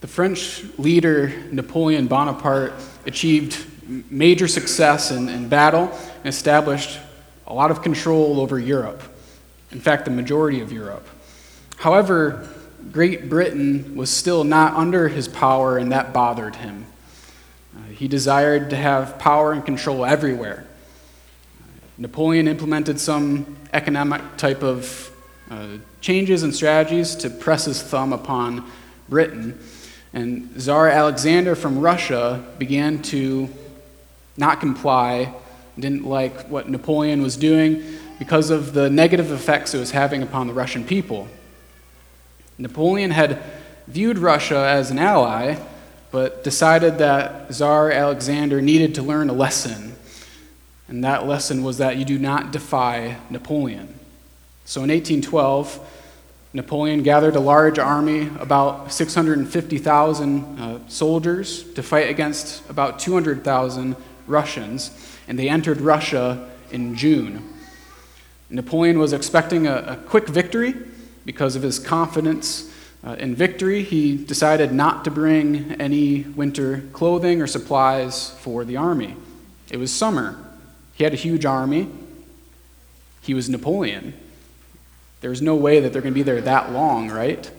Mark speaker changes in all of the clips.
Speaker 1: The French leader Napoleon Bonaparte achieved major success in, in battle and established a lot of control over Europe. In fact, the majority of Europe. However, Great Britain was still not under his power, and that bothered him. Uh, he desired to have power and control everywhere. Napoleon implemented some economic type of uh, changes and strategies to press his thumb upon Britain. And Tsar Alexander from Russia began to not comply, didn't like what Napoleon was doing because of the negative effects it was having upon the Russian people. Napoleon had viewed Russia as an ally, but decided that Tsar Alexander needed to learn a lesson. And that lesson was that you do not defy Napoleon. So in 1812, Napoleon gathered a large army, about 650,000 uh, soldiers, to fight against about 200,000 Russians, and they entered Russia in June. Napoleon was expecting a, a quick victory because of his confidence uh, in victory. He decided not to bring any winter clothing or supplies for the army. It was summer. He had a huge army. He was Napoleon. There's no way that they're going to be there that long, right?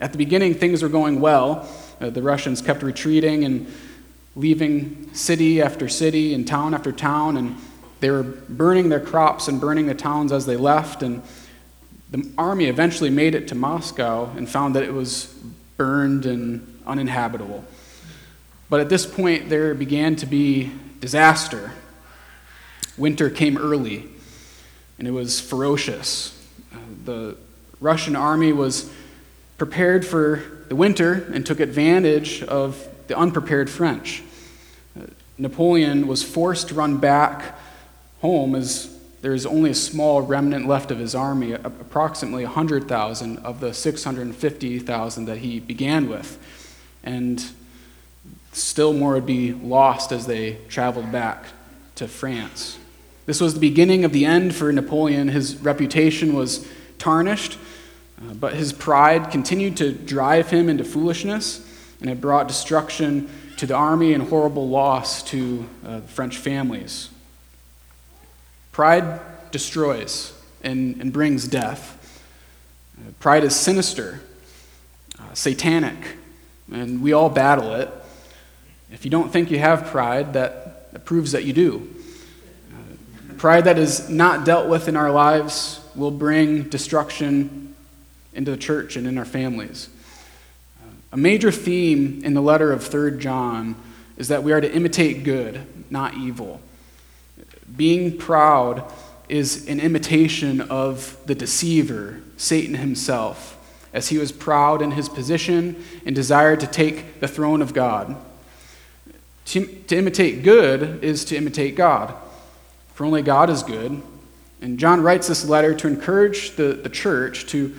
Speaker 1: At the beginning, things were going well. Uh, the Russians kept retreating and leaving city after city and town after town, and they were burning their crops and burning the towns as they left. And the army eventually made it to Moscow and found that it was burned and uninhabitable. But at this point, there began to be disaster. Winter came early and it was ferocious. Uh, the Russian army was prepared for the winter and took advantage of the unprepared French. Uh, Napoleon was forced to run back home as there is only a small remnant left of his army, approximately 100,000 of the 650,000 that he began with. And still more would be lost as they traveled back to France. This was the beginning of the end for Napoleon. His reputation was tarnished, uh, but his pride continued to drive him into foolishness, and it brought destruction to the army and horrible loss to uh, French families. Pride destroys and, and brings death. Uh, pride is sinister, uh, satanic, and we all battle it. If you don't think you have pride, that, that proves that you do. Pride that is not dealt with in our lives will bring destruction into the church and in our families. A major theme in the letter of 3 John is that we are to imitate good, not evil. Being proud is an imitation of the deceiver, Satan himself, as he was proud in his position and desired to take the throne of God. To, to imitate good is to imitate God for only God is good. And John writes this letter to encourage the, the church to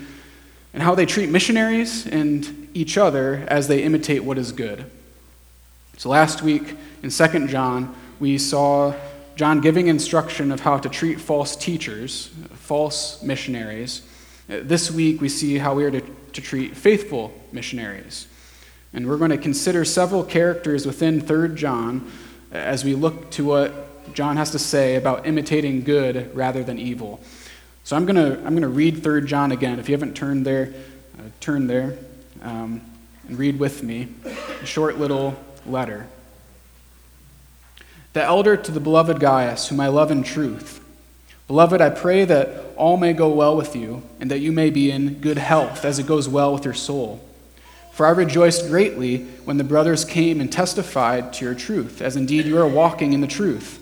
Speaker 1: and how they treat missionaries and each other as they imitate what is good. So last week in 2 John, we saw John giving instruction of how to treat false teachers, false missionaries. This week, we see how we are to, to treat faithful missionaries. And we're going to consider several characters within 3 John as we look to what John has to say about imitating good rather than evil. So I'm going to I'm to read 3 John again. If you haven't turned there, uh, turn there um, and read with me a short little letter. The elder to the beloved Gaius, whom I love in truth. Beloved, I pray that all may go well with you, and that you may be in good health as it goes well with your soul. For I rejoiced greatly when the brothers came and testified to your truth, as indeed you are walking in the truth.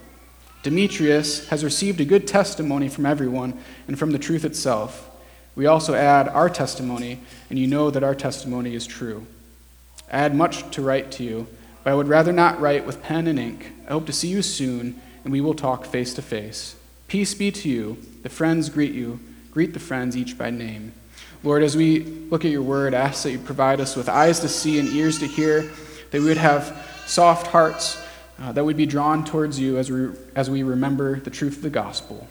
Speaker 1: Demetrius has received a good testimony from everyone and from the truth itself. We also add our testimony, and you know that our testimony is true. I had much to write to you, but I would rather not write with pen and ink. I hope to see you soon, and we will talk face to face. Peace be to you. The friends greet you. Greet the friends each by name. Lord, as we look at your word, ask that you provide us with eyes to see and ears to hear, that we would have soft hearts, uh, that we'd be drawn towards you as we, as we remember the truth of the gospel.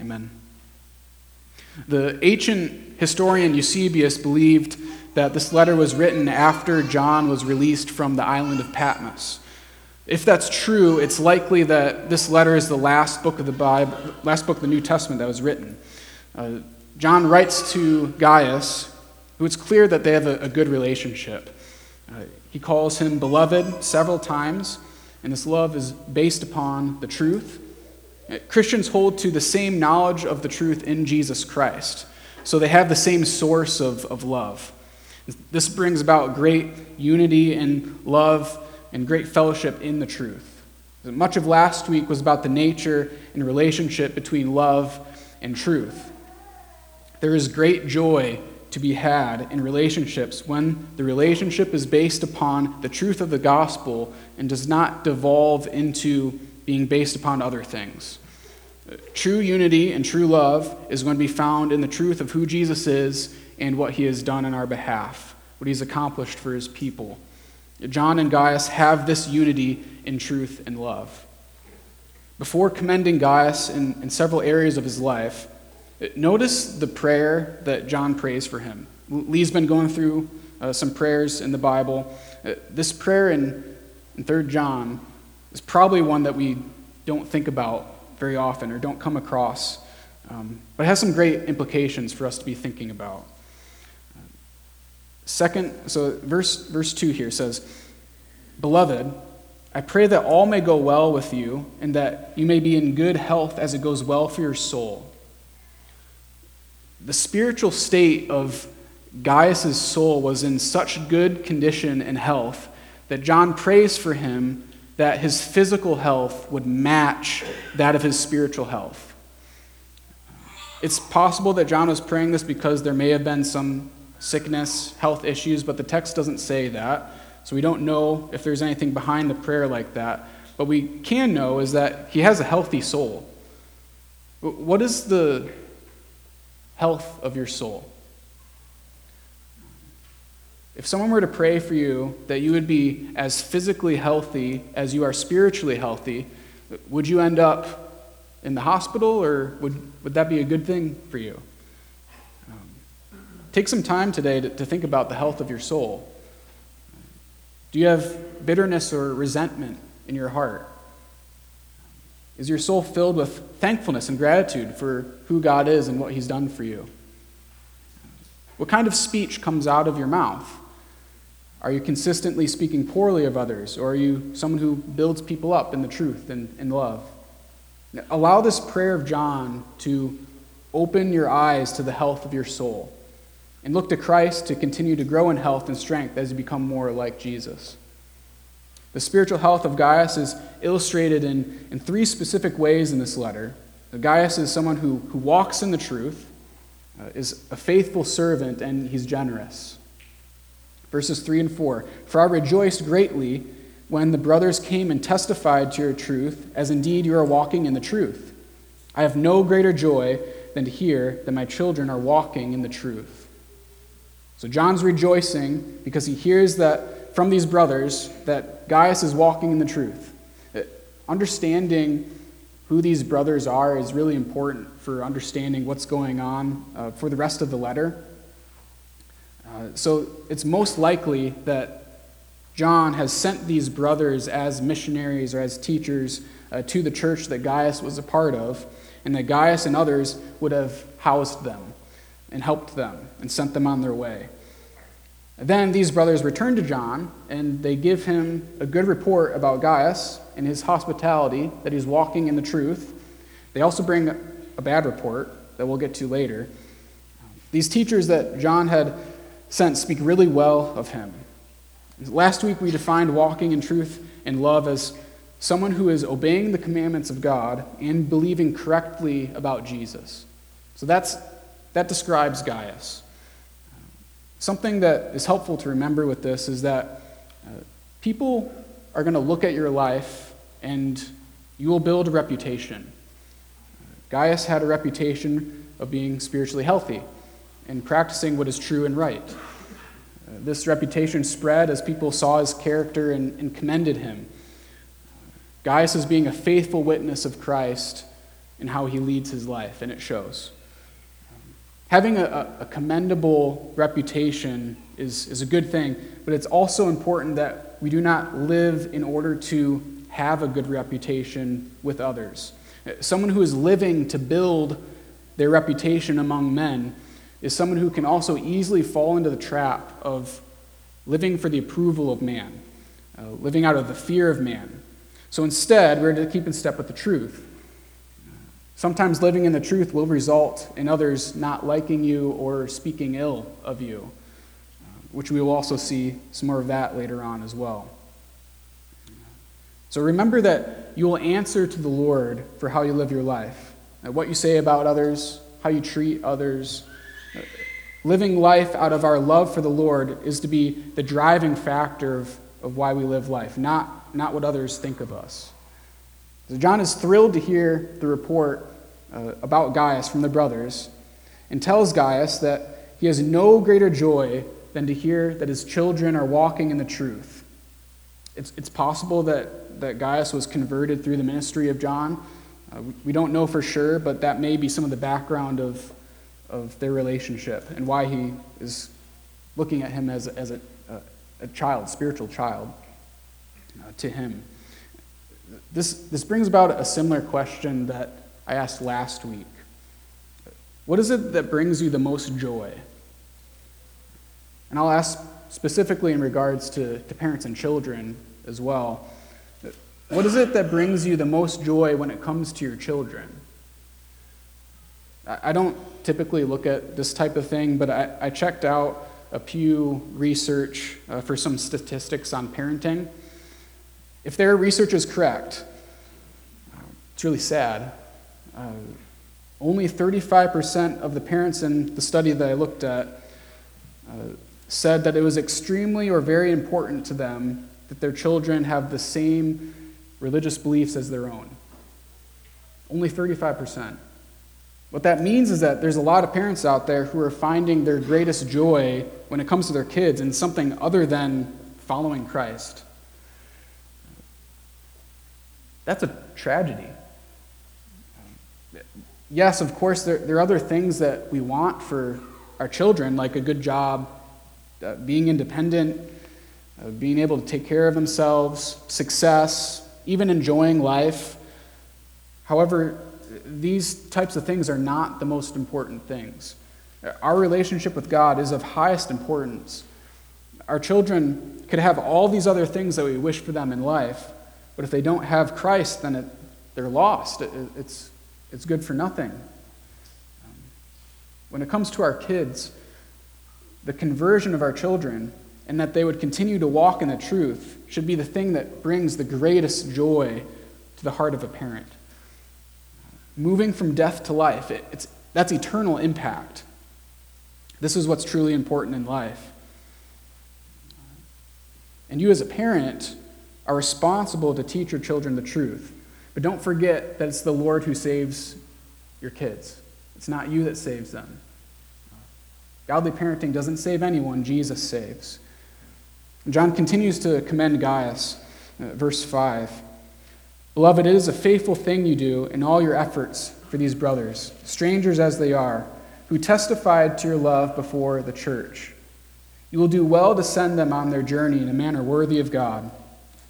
Speaker 1: Amen. The ancient historian Eusebius believed that this letter was written after John was released from the island of Patmos. If that's true, it's likely that this letter is the last book of the Bible, last book of the New Testament that was written. Uh, John writes to Gaius, who it's clear that they have a, a good relationship. Uh, he calls him beloved several times, and this love is based upon the truth Christians hold to the same knowledge of the truth in Jesus Christ. So they have the same source of, of love. This brings about great unity and love and great fellowship in the truth. Much of last week was about the nature and relationship between love and truth. There is great joy to be had in relationships when the relationship is based upon the truth of the gospel and does not devolve into being based upon other things. True unity and true love is going to be found in the truth of who Jesus is and what he has done in our behalf, what he's accomplished for his people. John and Gaius have this unity in truth and love. Before commending Gaius in, in several areas of his life, notice the prayer that John prays for him. Lee's been going through uh, some prayers in the Bible. Uh, this prayer in, in 3 John is probably one that we don't think about very often or don't come across, um, but it has some great implications for us to be thinking about. Second, so verse, verse 2 here says, Beloved, I pray that all may go well with you and that you may be in good health as it goes well for your soul. The spiritual state of Gaius' soul was in such good condition and health that John prays for him that his physical health would match that of his spiritual health. It's possible that John was praying this because there may have been some sickness, health issues, but the text doesn't say that. So we don't know if there's anything behind the prayer like that. But we can know is that he has a healthy soul. What is the health of your soul? If someone were to pray for you that you would be as physically healthy as you are spiritually healthy, would you end up in the hospital or would, would that be a good thing for you? Um, take some time today to, to think about the health of your soul. Do you have bitterness or resentment in your heart? Is your soul filled with thankfulness and gratitude for who God is and what He's done for you? What kind of speech comes out of your mouth? Are you consistently speaking poorly of others, or are you someone who builds people up in the truth and in love? Allow this prayer of John to open your eyes to the health of your soul and look to Christ to continue to grow in health and strength as you become more like Jesus. The spiritual health of Gaius is illustrated in, in three specific ways in this letter. Gaius is someone who, who walks in the truth, uh, is a faithful servant, and he's generous. Verses 3 and 4 For I rejoiced greatly when the brothers came and testified to your truth, as indeed you are walking in the truth. I have no greater joy than to hear that my children are walking in the truth. So John's rejoicing because he hears that from these brothers that Gaius is walking in the truth. Uh, understanding who these brothers are is really important for understanding what's going on uh, for the rest of the letter. Uh, so it's most likely that John has sent these brothers as missionaries or as teachers uh, to the church that Gaius was a part of, and that Gaius and others would have housed them and helped them and sent them on their way. Then these brothers return to John, and they give him a good report about Gaius and his hospitality, that he's walking in the truth. They also bring a bad report that we'll get to later. These teachers that John had sent speak really well of him. Last week we defined walking in truth and love as someone who is obeying the commandments of God and believing correctly about Jesus. So that's, that describes Gaius. Something that is helpful to remember with this is that uh, people are going to look at your life and you will build a reputation. Gaius had a reputation of being spiritually healthy and practicing what is true and right. Uh, this reputation spread as people saw his character and, and commended him. Gaius is being a faithful witness of Christ in how he leads his life, and it shows. Having a, a, commendable reputation is, is a good thing, but it's also important that we do not live in order to have a good reputation with others. Someone who is living to build their reputation among men is someone who can also easily fall into the trap of living for the approval of man, uh, living out of the fear of man. So instead, we're to keep in step with the truth. Sometimes living in the truth will result in others not liking you or speaking ill of you, um, which we will also see some more of that later on as well. So remember that you will answer to the Lord for how you live your life, what you say about others, how you treat others. Living life out of our love for the Lord is to be the driving factor of, of why we live life, not, not what others think of us. So John is thrilled to hear the report uh, about Gaius from the brothers and tells Gaius that he has no greater joy than to hear that his children are walking in the truth. It's, it's possible that, that Gaius was converted through the ministry of John. Uh, we, don't know for sure, but that may be some of the background of, of their relationship and why he is looking at him as, as a, a, a child, spiritual child uh, to him. This, this brings about a similar question that I asked last week. What is it that brings you the most joy? And I'll ask specifically in regards to, to parents and children as well. What is it that brings you the most joy when it comes to your children? I don't typically look at this type of thing, but I, I checked out a Pew research uh, for some statistics on parenting. If their research is correct, it's really sad. Uh, only 35% of the parents in the study that I looked at uh, said that it was extremely or very important to them that their children have the same religious beliefs as their own. Only 35%. What that means is that there's a lot of parents out there who are finding their greatest joy when it comes to their kids in something other than following Christ. That's a tragedy. Yes, of course, there, there are other things that we want for our children, like a good job, uh, being independent, uh, being able to take care of themselves, success, even enjoying life. However, these types of things are not the most important things. Our relationship with God is of highest importance. Our children could have all these other things that we wish for them in life, but if they don't have Christ, then it, they're lost. It, it's, it's good for nothing. Um, when it comes to our kids, the conversion of our children and that they would continue to walk in the truth should be the thing that brings the greatest joy to the heart of a parent. Moving from death to life, it, it's, that's eternal impact. This is what's truly important in life. And you, as a parent, are responsible to teach your children the truth. But don't forget that it's the Lord who saves your kids, it's not you that saves them. Godly parenting doesn't save anyone, Jesus saves. John continues to commend Gaius, uh, verse 5. Beloved, it is a faithful thing you do in all your efforts for these brothers, strangers as they are, who testified to your love before the church. You will do well to send them on their journey in a manner worthy of God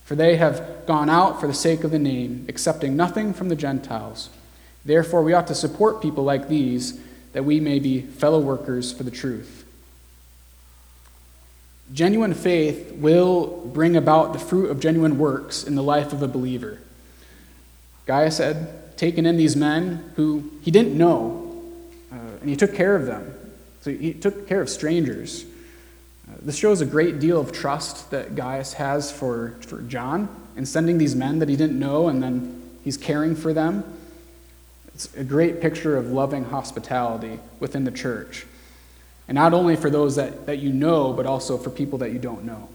Speaker 1: for they have gone out for the sake of the name, accepting nothing from the Gentiles. Therefore, we ought to support people like these, that we may be fellow workers for the truth. Genuine faith will bring about the fruit of genuine works in the life of a believer. Gaius had taken in these men who he didn't know, uh, and he took care of them. So he took care of strangers. This shows a great deal of trust that Gaius has for, for John in sending these men that he didn't know, and then he's caring for them. It's a great picture of loving hospitality within the church. And not only for those that, that you know, but also for people that you don't know.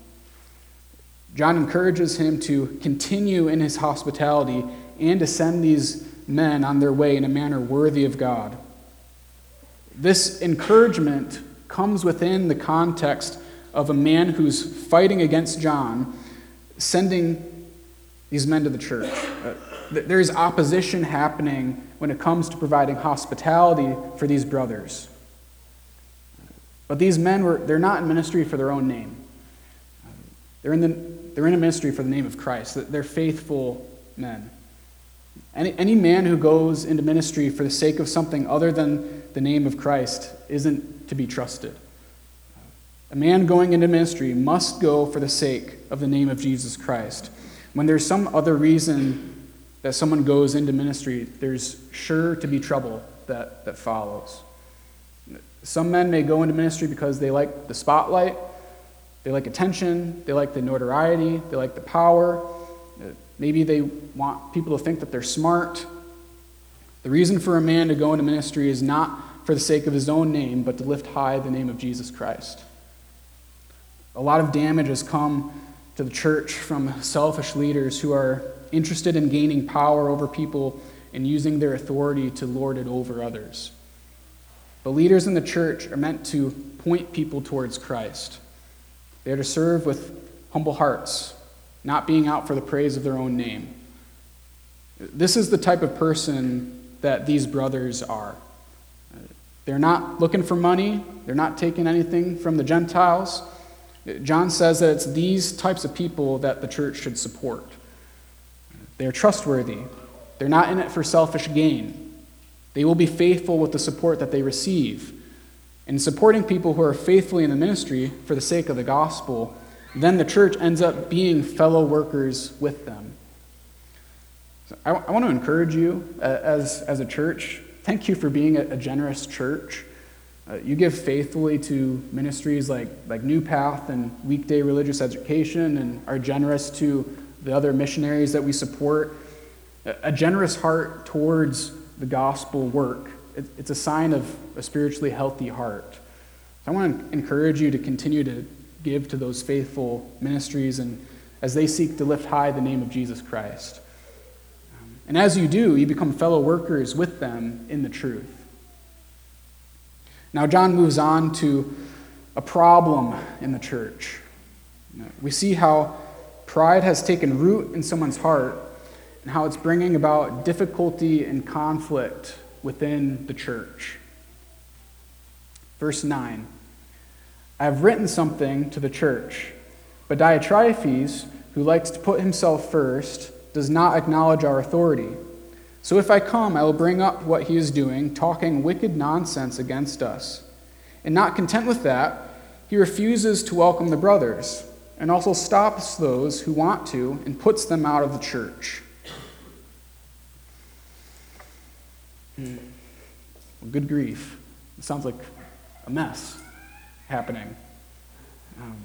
Speaker 1: John encourages him to continue in his hospitality and to send these men on their way in a manner worthy of God. This encouragement comes within the context of a man who's fighting against John, sending these men to the church. Uh, there's opposition happening when it comes to providing hospitality for these brothers. But these men were they're not in ministry for their own name. They're in, the, they're in a ministry for the name of Christ. They're faithful men. Any, any man who goes into ministry for the sake of something other than the name of Christ isn't to be trusted. A man going into ministry must go for the sake of the name of Jesus Christ. When there's some other reason that someone goes into ministry, there's sure to be trouble that, that follows. Some men may go into ministry because they like the spotlight, they like attention, they like the notoriety, they like the power. Maybe they want people to think that they're smart. The reason for a man to go into ministry is not for the sake of his own name, but to lift high the name of Jesus Christ. A lot of damage has come to the church from selfish leaders who are interested in gaining power over people and using their authority to lord it over others. But leaders in the church are meant to point people towards Christ. They are to serve with humble hearts, not being out for the praise of their own name. This is the type of person that these brothers are. They're not looking for money, they're not taking anything from the Gentiles. John says that it's these types of people that the church should support. They're trustworthy, they're not in it for selfish gain. They will be faithful with the support that they receive. And supporting people who are faithfully in the ministry for the sake of the gospel, then the church ends up being fellow workers with them. So I, I want to encourage you uh, as, as a church. Thank you for being a, a generous church. Uh, you give faithfully to ministries like, like New Path and weekday religious education and are generous to the other missionaries that we support. A, generous heart towards the gospel work. It, it's a sign of a spiritually healthy heart. So I want to encourage you to continue to give to those faithful ministries and as they seek to lift high the name of Jesus Christ. Um, and as you do, you become fellow workers with them in the truth. Now, John moves on to a problem in the church. We see how pride has taken root in someone's heart and how it's bringing about difficulty and conflict within the church. Verse 9 I have written something to the church, but Diotrephes, who likes to put himself first, does not acknowledge our authority. So if I come, I will bring up what he is doing, talking wicked nonsense against us. And not content with that, he refuses to welcome the brothers, and also stops those who want to and puts them out of the church. Well, good grief. It sounds like a mess happening. Um,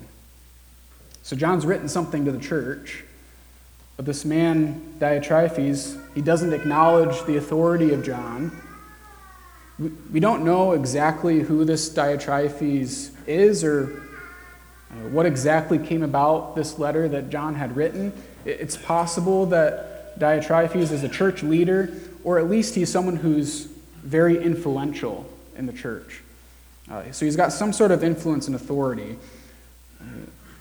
Speaker 1: so, John's written something to the church, but this man, Diotrephes, he doesn't acknowledge the authority of John. We, don't know exactly who this Diotrephes is or uh, what exactly came about this letter that John had written. It's possible that Diotrephes is a church leader or at least he's someone who's very influential in the church. Uh, so he's got some sort of influence and authority. Uh,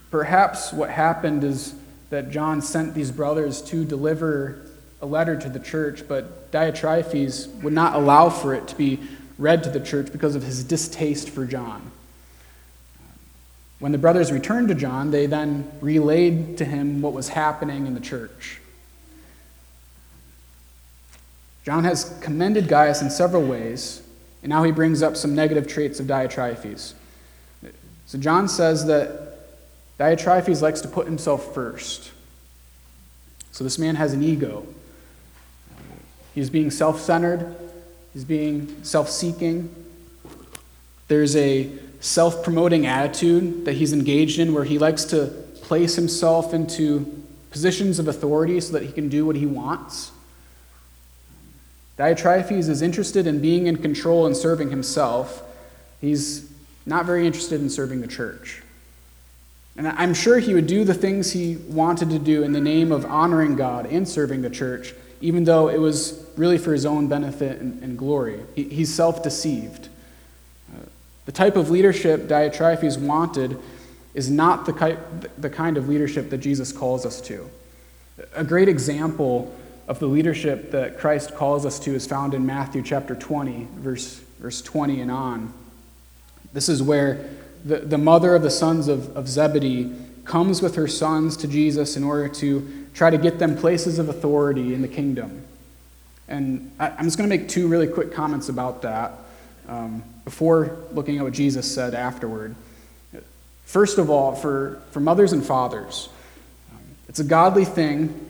Speaker 1: perhaps what happened is that John sent these brothers to deliver a letter to the church, but Diotrephes would not allow for it to be read to the church because of his distaste for John. When the brothers returned to John, they then relayed to him what was happening in the church. John has commended Gaius in several ways, and now he brings up some negative traits of Diotrephes. So John says that Diotrephes likes to put himself first. So this man has an ego. He's being self centered, he's being self seeking. There's a self promoting attitude that he's engaged in where he likes to place himself into positions of authority so that he can do what he wants. Diotrephes is interested in being in control and serving himself. He's not very interested in serving the church. And I'm sure he would do the things he wanted to do in the name of honoring God and serving the church, even though it was really for his own benefit and, and glory. He, he's self deceived. Uh, the type of leadership Diotrephes wanted is not the, ki- the kind of leadership that Jesus calls us to. A great example of the leadership that Christ calls us to is found in Matthew chapter 20, verse, verse 20 and on. This is where the, the mother of the sons of, of Zebedee comes with her sons to Jesus in order to try to get them places of authority in the kingdom. And I, am just going to make two really quick comments about that um, before looking at what Jesus said afterward. First of all, for, for mothers and fathers, it's a godly thing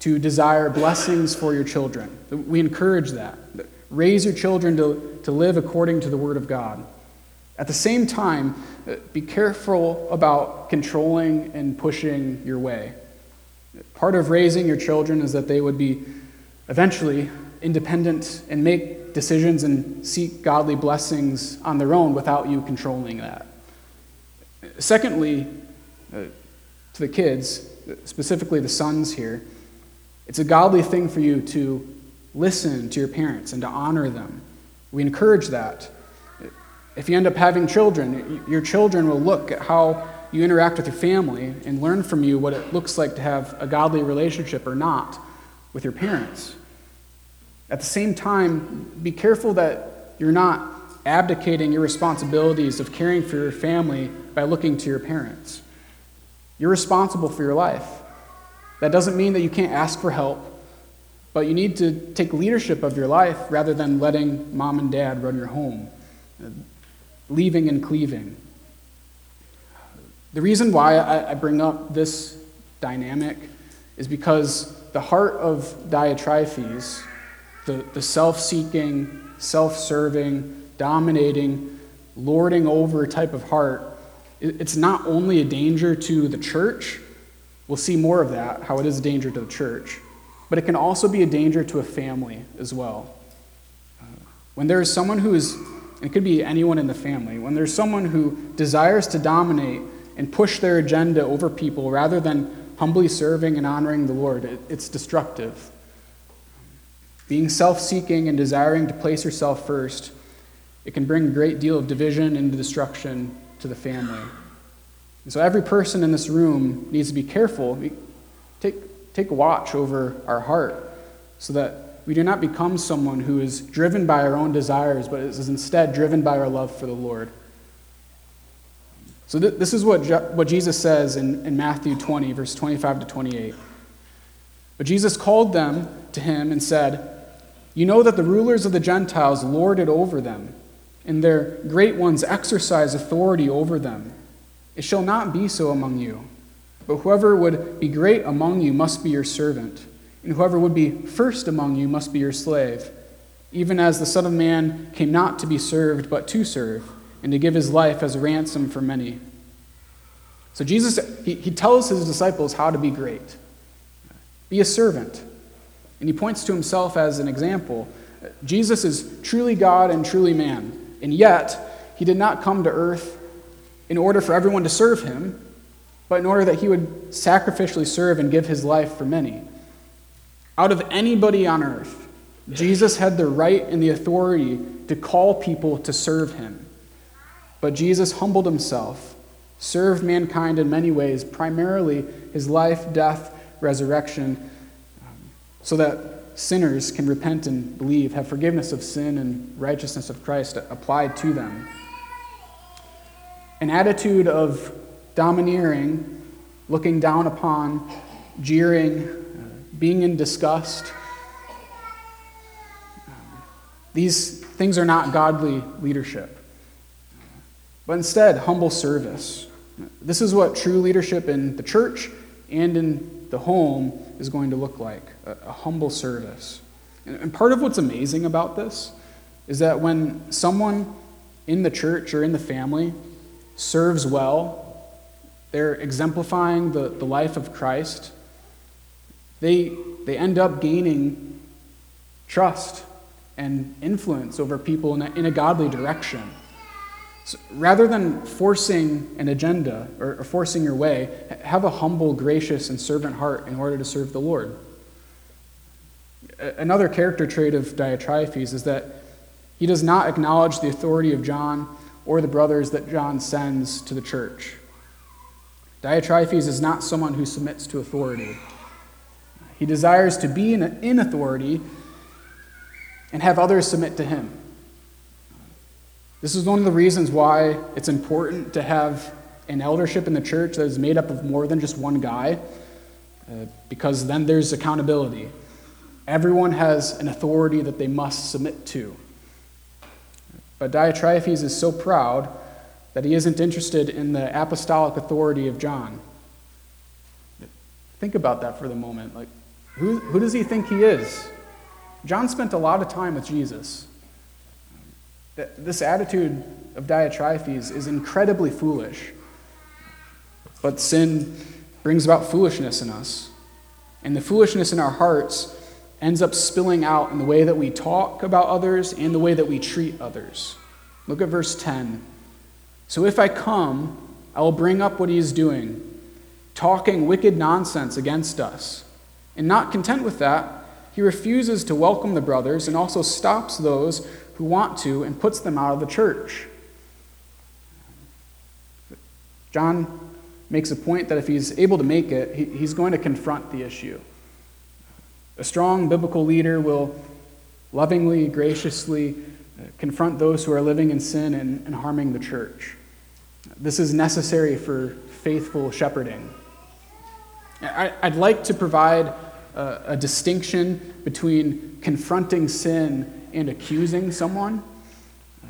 Speaker 1: to desire blessings for your children. We encourage that. Raise your children to, to live according to the Word of God. At the same time, uh, be careful about controlling and pushing your way. Part of raising your children is that they would be eventually independent and make decisions and seek godly blessings on their own without you controlling that. Secondly, uh, to the kids, specifically the sons here, it's a godly thing for you to listen to your parents and to honor them. We encourage that. If you end up having children, your children will look at how you interact with your family and learn from you what it looks like to have a godly relationship or not with your parents. At the same time, be careful that you're not abdicating your responsibilities of caring for your family by looking to your parents. You're responsible for your life. That doesn't mean that you can't ask for help, but you need to take leadership of your life rather than letting mom and dad run your home, leaving and cleaving. The reason why I bring up this dynamic is because the heart of Diotrephes, the, the self seeking, self serving, dominating, lording over type of heart, it's not only a danger to the church, We'll see more of that, how it is a danger to the church. But it can also be a danger to a family as well. Uh, when there is someone who is, it could be anyone in the family, when there's someone who desires to dominate and push their agenda over people rather than humbly serving and honoring the Lord, it, it's destructive. Being self seeking and desiring to place yourself first, it can bring a great deal of division and destruction to the family. And so every person in this room needs to be careful. Take, take watch over our heart so that we do not become someone who is driven by our own desires, but is instead driven by our love for the Lord. So, th- this is what, Je- what Jesus says in, in Matthew 20, verse 25 to 28. But Jesus called them to him and said, You know that the rulers of the Gentiles lord it over them, and their great ones exercise authority over them. It shall not be so among you. But whoever would be great among you must be your servant, and whoever would be first among you must be your slave, even as the Son of Man came not to be served, but to serve, and to give his life as a ransom for many. So Jesus, he, he tells his disciples how to be great. Be a servant. And he points to himself as an example. Jesus is truly God and truly man, and yet he did not come to earth in order for everyone to serve him, but in order that he would sacrificially serve and give his life for many. Out of anybody on earth, Jesus had the right and the authority to call people to serve him. But Jesus humbled himself, served mankind in many ways, primarily his life, death, resurrection, so that sinners can repent and believe, have forgiveness of sin and righteousness of Christ applied to them an attitude of domineering, looking down upon, jeering, being in disgust. These things are not godly leadership, but instead, humble service. This is what true leadership in the church and in the home is going to look like a, humble service. And, and part of what's amazing about this is that when someone in the church or in the family serves well, they're exemplifying the, the life of Christ, they, they end up gaining trust and influence over people in a, in a godly direction. So rather than forcing an agenda or, or forcing your way, have a humble, gracious, and servant heart in order to serve the Lord. Another character trait of Diotrephes is that he does not acknowledge the authority of John or the brothers that John sends to the church. Diotrephes is not someone who submits to authority. He desires to be in, authority and have others submit to him. This is one of the reasons why it's important to have an eldership in the church that is made up of more than just one guy, uh, because then there's accountability. Everyone has an authority that they must submit to. But Diotrephes is so proud that he isn't interested in the apostolic authority of John. Think about that for the moment. Like, who, who does he think he is? John spent a lot of time with Jesus. This attitude of Diotrephes is incredibly foolish. But sin brings about foolishness in us. And the foolishness in our hearts ends up spilling out in the way that we talk about others and the way that we treat others. Look at verse 10. So if I come, I will bring up what he is doing, talking wicked nonsense against us. And not content with that, he refuses to welcome the brothers and also stops those who want to and puts them out of the church. John makes a point that if he's able to make it, he's going to confront the issue. A strong biblical leader will lovingly, graciously uh, confront those who are living in sin and, and harming the church. This is necessary for faithful shepherding. I, would like to provide a, a distinction between confronting sin and accusing someone. Uh,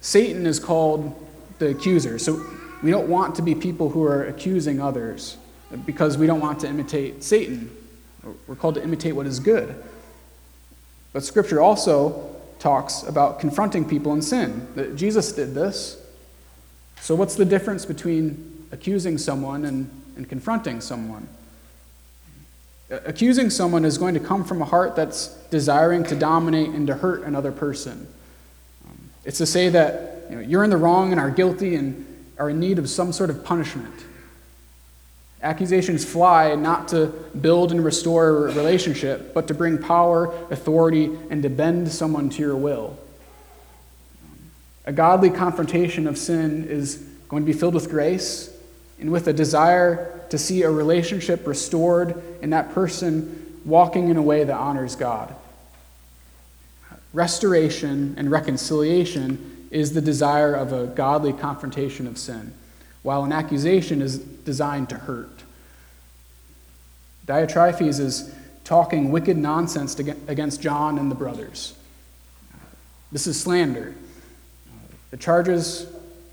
Speaker 1: Satan is called the accuser. So we don't want to be people who are accusing others because we don't want to imitate Satan. We're called to imitate what is good. But Scripture also talks about confronting people in sin. Jesus did this. So, what's the difference between accusing someone and, and confronting someone? Accusing someone is going to come from a heart that's desiring to dominate and to hurt another person. It's to say that you know, you're in the wrong and are guilty and are in need of some sort of punishment. Accusations fly not to build and restore a relationship, but to bring power, authority, and to bend someone to your will. A godly confrontation of sin is going to be filled with grace and with a desire to see a relationship restored and that person walking in a way that honors God. Restoration and reconciliation is the desire of a godly confrontation of sin, while an accusation is designed to hurt. Diotrephes is talking wicked nonsense against John and the brothers. This is slander. The charges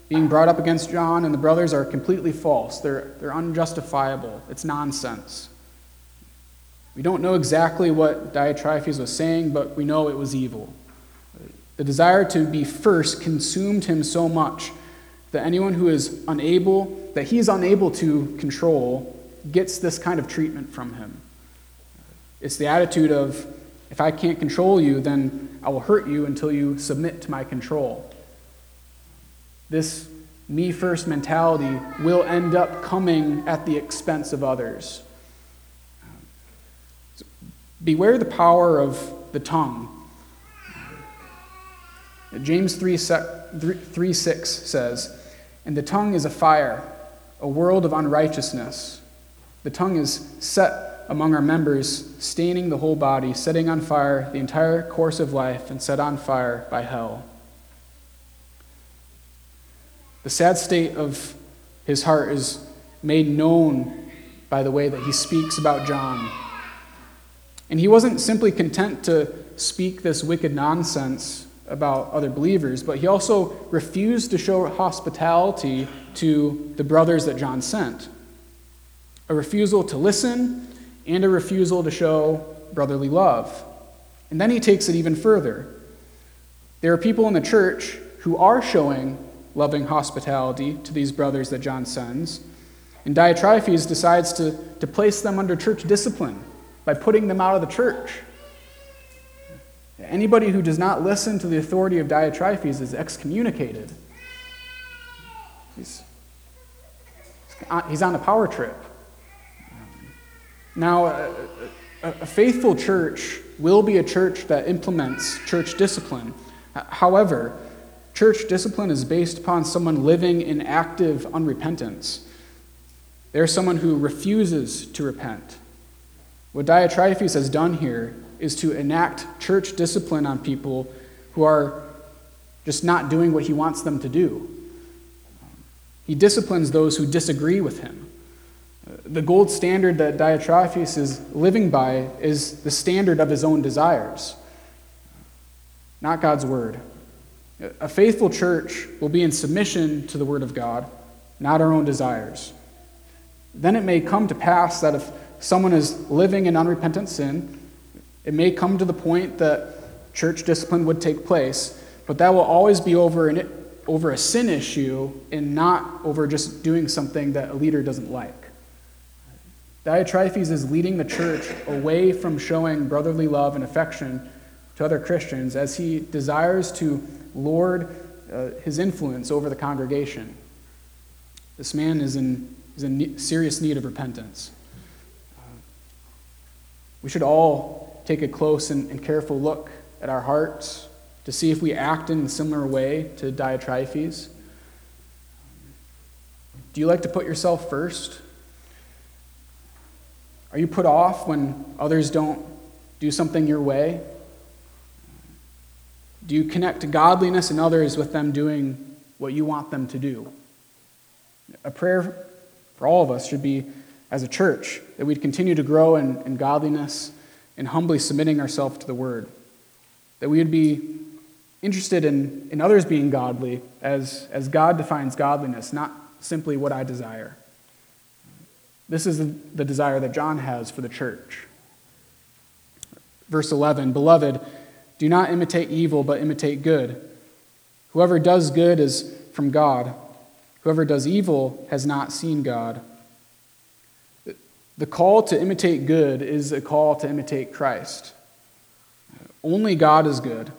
Speaker 1: being brought up against John and the brothers are completely false. They're, they're unjustifiable. It's nonsense. We don't know exactly what Diotrephes was saying, but we know it was evil. The desire to be first consumed him so much that anyone who is unable, that he is unable to control, gets this kind of treatment from him. It's the attitude of, if I can't control you, then I will hurt you until you submit to my control. This me first mentality will end up coming at the expense of others. Beware the power of the tongue. James 3, 3 6 says, And the tongue is a fire, a world of unrighteousness. The tongue is set among our members, staining the whole body, setting on fire the entire course of life, and set on fire by hell. The sad state of his heart is made known by the way that he speaks about John. And he wasn't simply content to speak this wicked nonsense about other believers, but he also refused to show hospitality to the brothers that John sent a refusal to listen and a refusal to show brotherly love. And then he takes it even further. There are people in the church who are showing loving hospitality to these brothers that John sends, and Diotrephes decides to, to place them under church discipline by putting them out of the church. Anybody who does not listen to the authority of Diotrephes is excommunicated. He's, he's on a power trip. Now, a, a faithful church will be a church that implements church discipline. However, church discipline is based upon someone living in active unrepentance. There's someone who refuses to repent. What Diotrephes has done here is to enact church discipline on people who are just not doing what he wants them to do. He disciplines those who disagree with him. The gold standard that Diotrephes is living by is the standard of his own desires, not God's word. A faithful church will be in submission to the word of God, not our own desires. Then it may come to pass that if someone is living in unrepentant sin, it may come to the point that church discipline would take place, but that will always be over, an, over a sin issue and not over just doing something that a leader doesn't like. Diotrephes is leading the church away from showing brotherly love and affection to other Christians as he desires to lord uh, his influence over the congregation. This man is in, is in serious need of repentance. Uh, we should all take a close and, and, careful look at our hearts to see if we act in a similar way to Diotrephes. Do you like to put yourself first? Are you put off when others don't do something your way? Do you connect godliness in others with them doing what you want them to do? A prayer for all of us should be, as a church, that we'd continue to grow in, in godliness and humbly submitting ourselves to the Word. That we would be interested in, in others being godly as, as God defines godliness, not simply what I desire. This is the desire that John has for the church. Verse 11 Beloved, do not imitate evil, but imitate good. Whoever does good is from God. Whoever does evil has not seen God. The call to imitate good is a call to imitate Christ. Only God is good,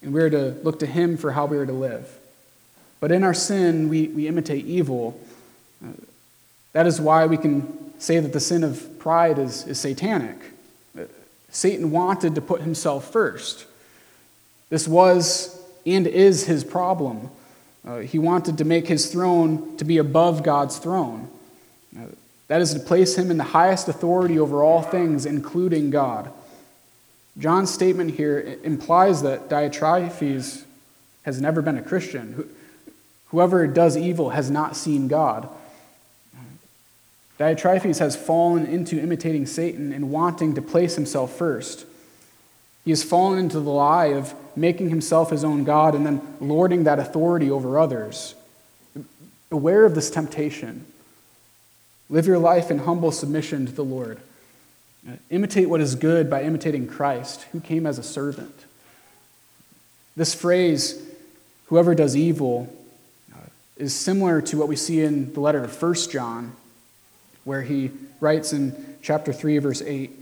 Speaker 1: and we are to look to Him for how we are to live. But in our sin, we, we imitate evil. That is why we can say that the sin of pride is, is satanic. Satan wanted to put himself first. This was and is his problem. Uh, he wanted to make his throne to be above God's throne. Uh, that is to place him in the highest authority over all things, including God. John's statement here implies that Diotrephes has never been a Christian. Whoever does evil has not seen God. Diotrephes has fallen into imitating Satan and wanting to place himself first. He has fallen into the lie of making himself his own God and then lording that authority over others. Aware of this temptation. Live your life in humble submission to the Lord. Imitate what is good by imitating Christ, who came as a servant. This phrase, whoever does evil, is similar to what we see in the letter of 1 John, where he writes in chapter 3, verse 8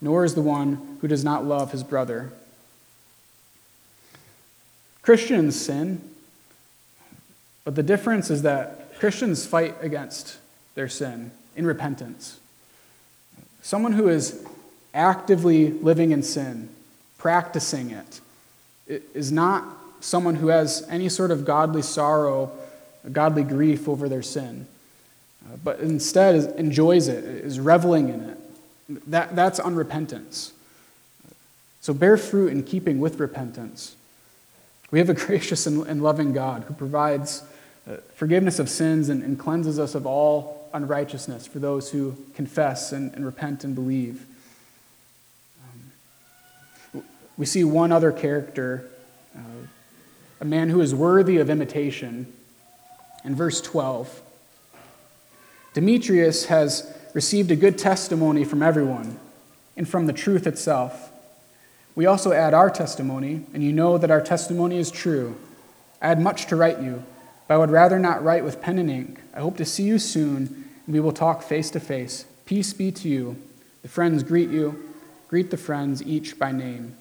Speaker 1: nor is the one who does not love his brother. Christians sin, but the difference is that Christians fight against their sin in repentance. Someone who is actively living in sin, practicing it, is not someone who has any sort of godly sorrow, godly grief over their sin. uh, but instead enjoys it, is reveling in it. That, that's unrepentance. So bear fruit in keeping with repentance. We have a gracious and, and loving God who provides uh, forgiveness of sins and, and, cleanses us of all unrighteousness for those who confess and, and repent and believe. Um, we see one other character, uh, a man who is worthy of imitation, in verse 12. Demetrius has received a good testimony from everyone and from the truth itself. We also add our testimony, and you know that our testimony is true. I had much to write you, but I would rather not write with pen and ink. I hope to see you soon, and we will talk face to face. Peace be to you. The friends greet you. Greet the friends, each by name.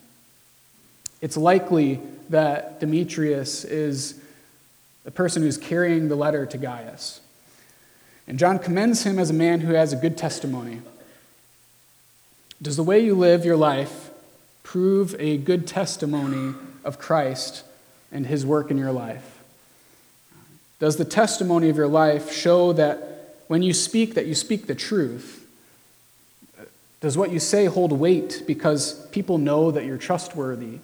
Speaker 1: It's likely that Demetrius is the person who's carrying the letter to Gaius. And John commends him as a man who has a good testimony. Does the way you live your life prove a good testimony of Christ and his work in your life? Does the testimony of your life show that when you speak that you speak the truth? Does what you say hold weight because people know that you're trustworthy?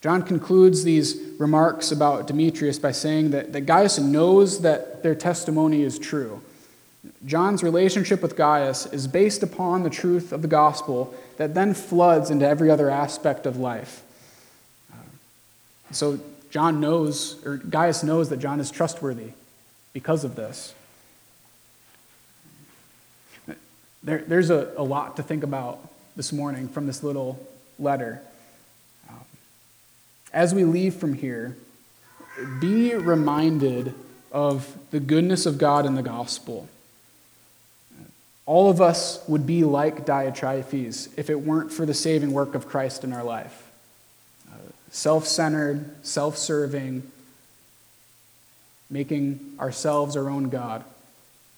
Speaker 1: John concludes these remarks about Demetrius by saying that, that Gaius knows that their testimony is true. John's relationship with Gaius is based upon the truth of the gospel that then floods into every other aspect of life. So John knows, or Gaius knows that John is trustworthy because of this. There, there's a, a lot to think about this morning from this little letter. As we leave from here, be reminded of the goodness of God in the gospel. All of us would be like Diotrephes if it weren't for the saving work of Christ in our life. Uh, self centered, self serving, making ourselves our own God.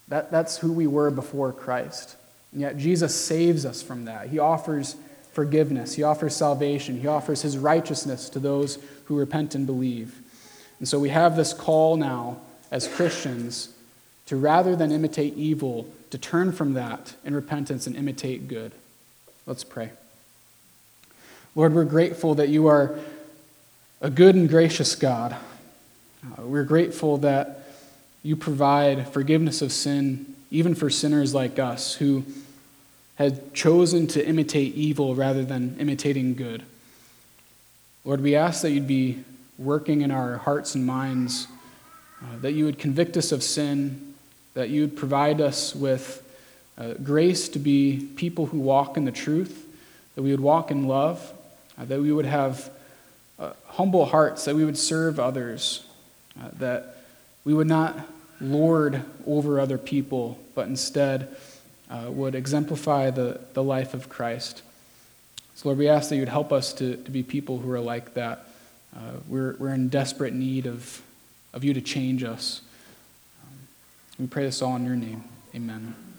Speaker 1: That, that's who we were before Christ. And yet Jesus saves us from that. He offers forgiveness, He offers salvation, He offers His righteousness to those who repent and believe. And so we have this call now as Christians to rather than imitate evil, to turn from that in repentance and imitate good. Let's pray. Lord, we're grateful that you are a good and gracious God. Uh, we're grateful that you provide forgiveness of sin, even for sinners like us who had chosen to imitate evil rather than imitating good. Lord, we ask that you'd be working in our hearts and minds, uh, that you would convict us of sin, that you would provide us with uh, grace to be people who walk in the truth, that we would walk in love, uh, that we would have uh, humble hearts, that we would serve others, uh, that we would not lord over other people, but instead, uh, would exemplify the, the life of Christ. So, Lord, we ask that you'd help us to, to be people who are like that. Uh, we're, we're in desperate need of, of you to change us. Um, we pray this all in your name. Amen.